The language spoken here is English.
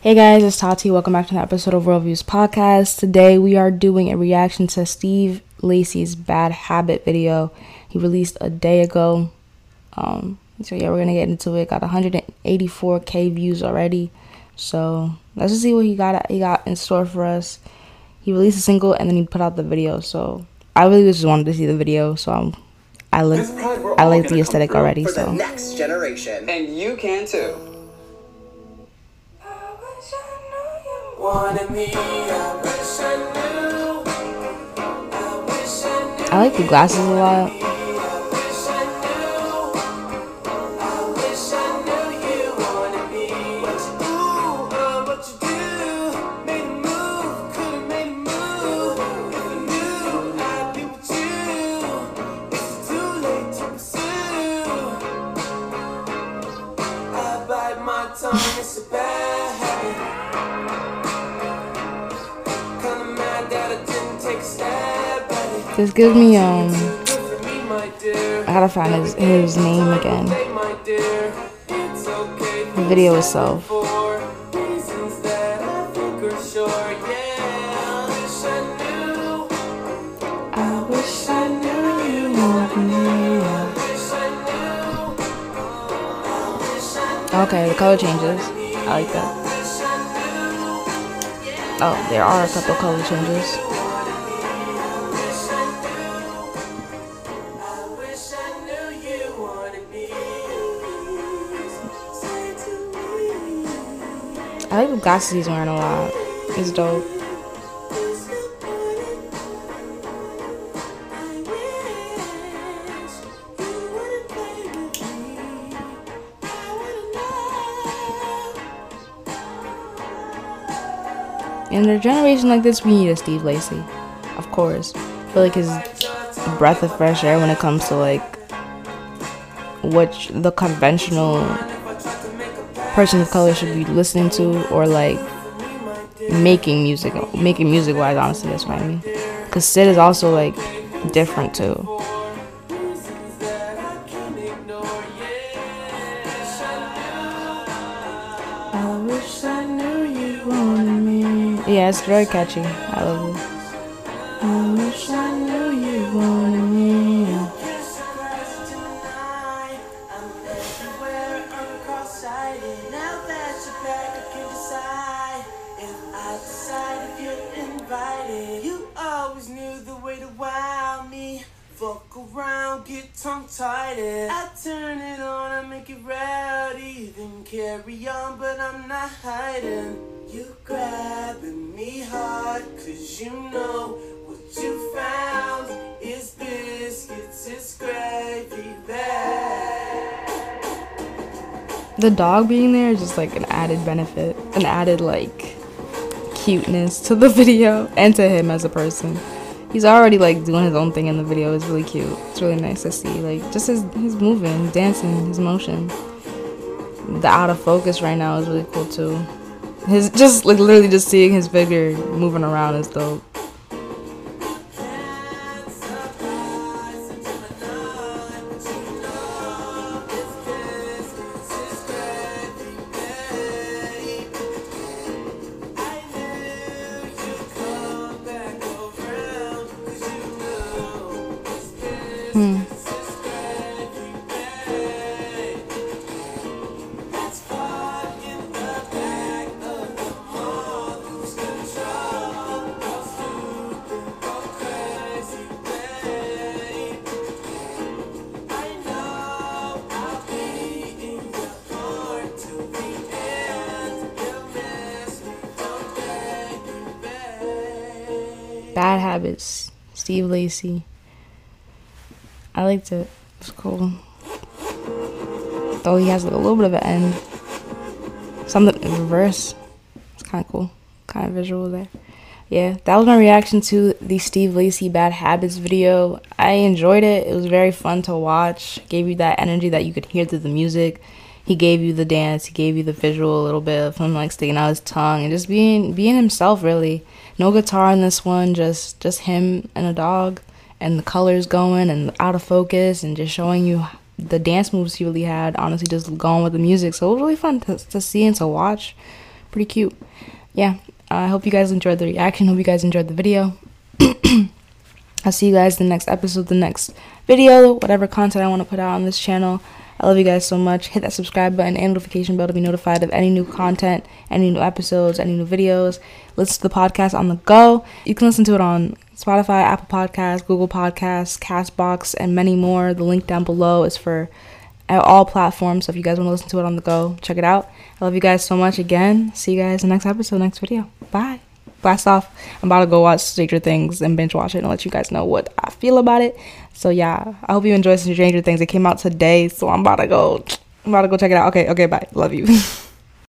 Hey guys, it's Tati. Welcome back to another episode of Worldviews Podcast. Today we are doing a reaction to Steve Lacy's Bad Habit video. He released a day ago. Um, so yeah, we're gonna get into it. Got 184k views already. So let's just see what he got. He got in store for us. He released a single and then he put out the video. So I really just wanted to see the video. So I'm, I like I like the aesthetic already. For So next generation. And you can too. I like the glasses a lot. This gives me um. Good for me, my dear. I gotta find his his name again. Hey, my dear, it's okay The video itself. for reasons that I think are sure. Yeah, I I knew. I wish I knew you more than me. I wish I knew. I wish I knew. Okay, the color changes. I like that. Wish I knew. Oh, there are a couple color changes. I like he's wearing a lot. It's dope. In a generation like this, we need a Steve Lacy. Of course. I feel like his breath of fresh air when it comes to like what the conventional person of color should be listening to or like making music making music wise honestly that's what i mean. Because Syd is also like different too. I wish I knew you wanted me. yeah it's very catchy. I love it Now that you're back, I can decide if I decide if you're invited. You always knew the way to wow me. Fuck around, get tongue-tied. I turn it on, I make it rowdy. Then carry on, but I'm not hiding. You grabbing me hard, cause you know the dog being there is just like an added benefit an added like cuteness to the video and to him as a person. He's already like doing his own thing in the video. It's really cute. It's really nice to see like just his his moving his dancing his motion. The out of focus right now is really cool too. His just like literally just seeing his figure moving around is dope Bad Habits, Steve Lacy. I liked it. It's cool. Though he has like, a little bit of an end. Something in reverse. It's kind of cool. Kind of visual there. Yeah, that was my reaction to the Steve Lacy Bad Habits video. I enjoyed it. It was very fun to watch. Gave you that energy that you could hear through the music. He gave you the dance. He gave you the visual a little bit of him like sticking out his tongue and just being being himself. Really, no guitar in this one. Just just him and a dog, and the colors going and out of focus and just showing you the dance moves he really had. Honestly, just going with the music. So it was really fun to, to see and to watch. pretty cute. Yeah, I hope you guys enjoyed the reaction. Hope you guys enjoyed the video. I'll see you guys in the next episode, the next video, whatever content I want to put out on this channel. I love you guys so much. Hit that subscribe button and notification bell to be notified of any new content, any new episodes, any new videos. Listen to the podcast on the go. You can listen to it on Spotify, Apple Podcasts, Google Podcasts, Castbox, and many more. The link down below is for all platforms. So if you guys want to listen to it on the go, check it out. I love you guys so much again. See you guys in the next episode, next video. Bye. Blast off. I'm about to go watch Stranger Things and binge watch it and let you guys know what I feel about it. So yeah, I hope you enjoy Stranger Things. It came out today, so I'm about to go. I'm about to go check it out. Okay, okay, bye. Love you.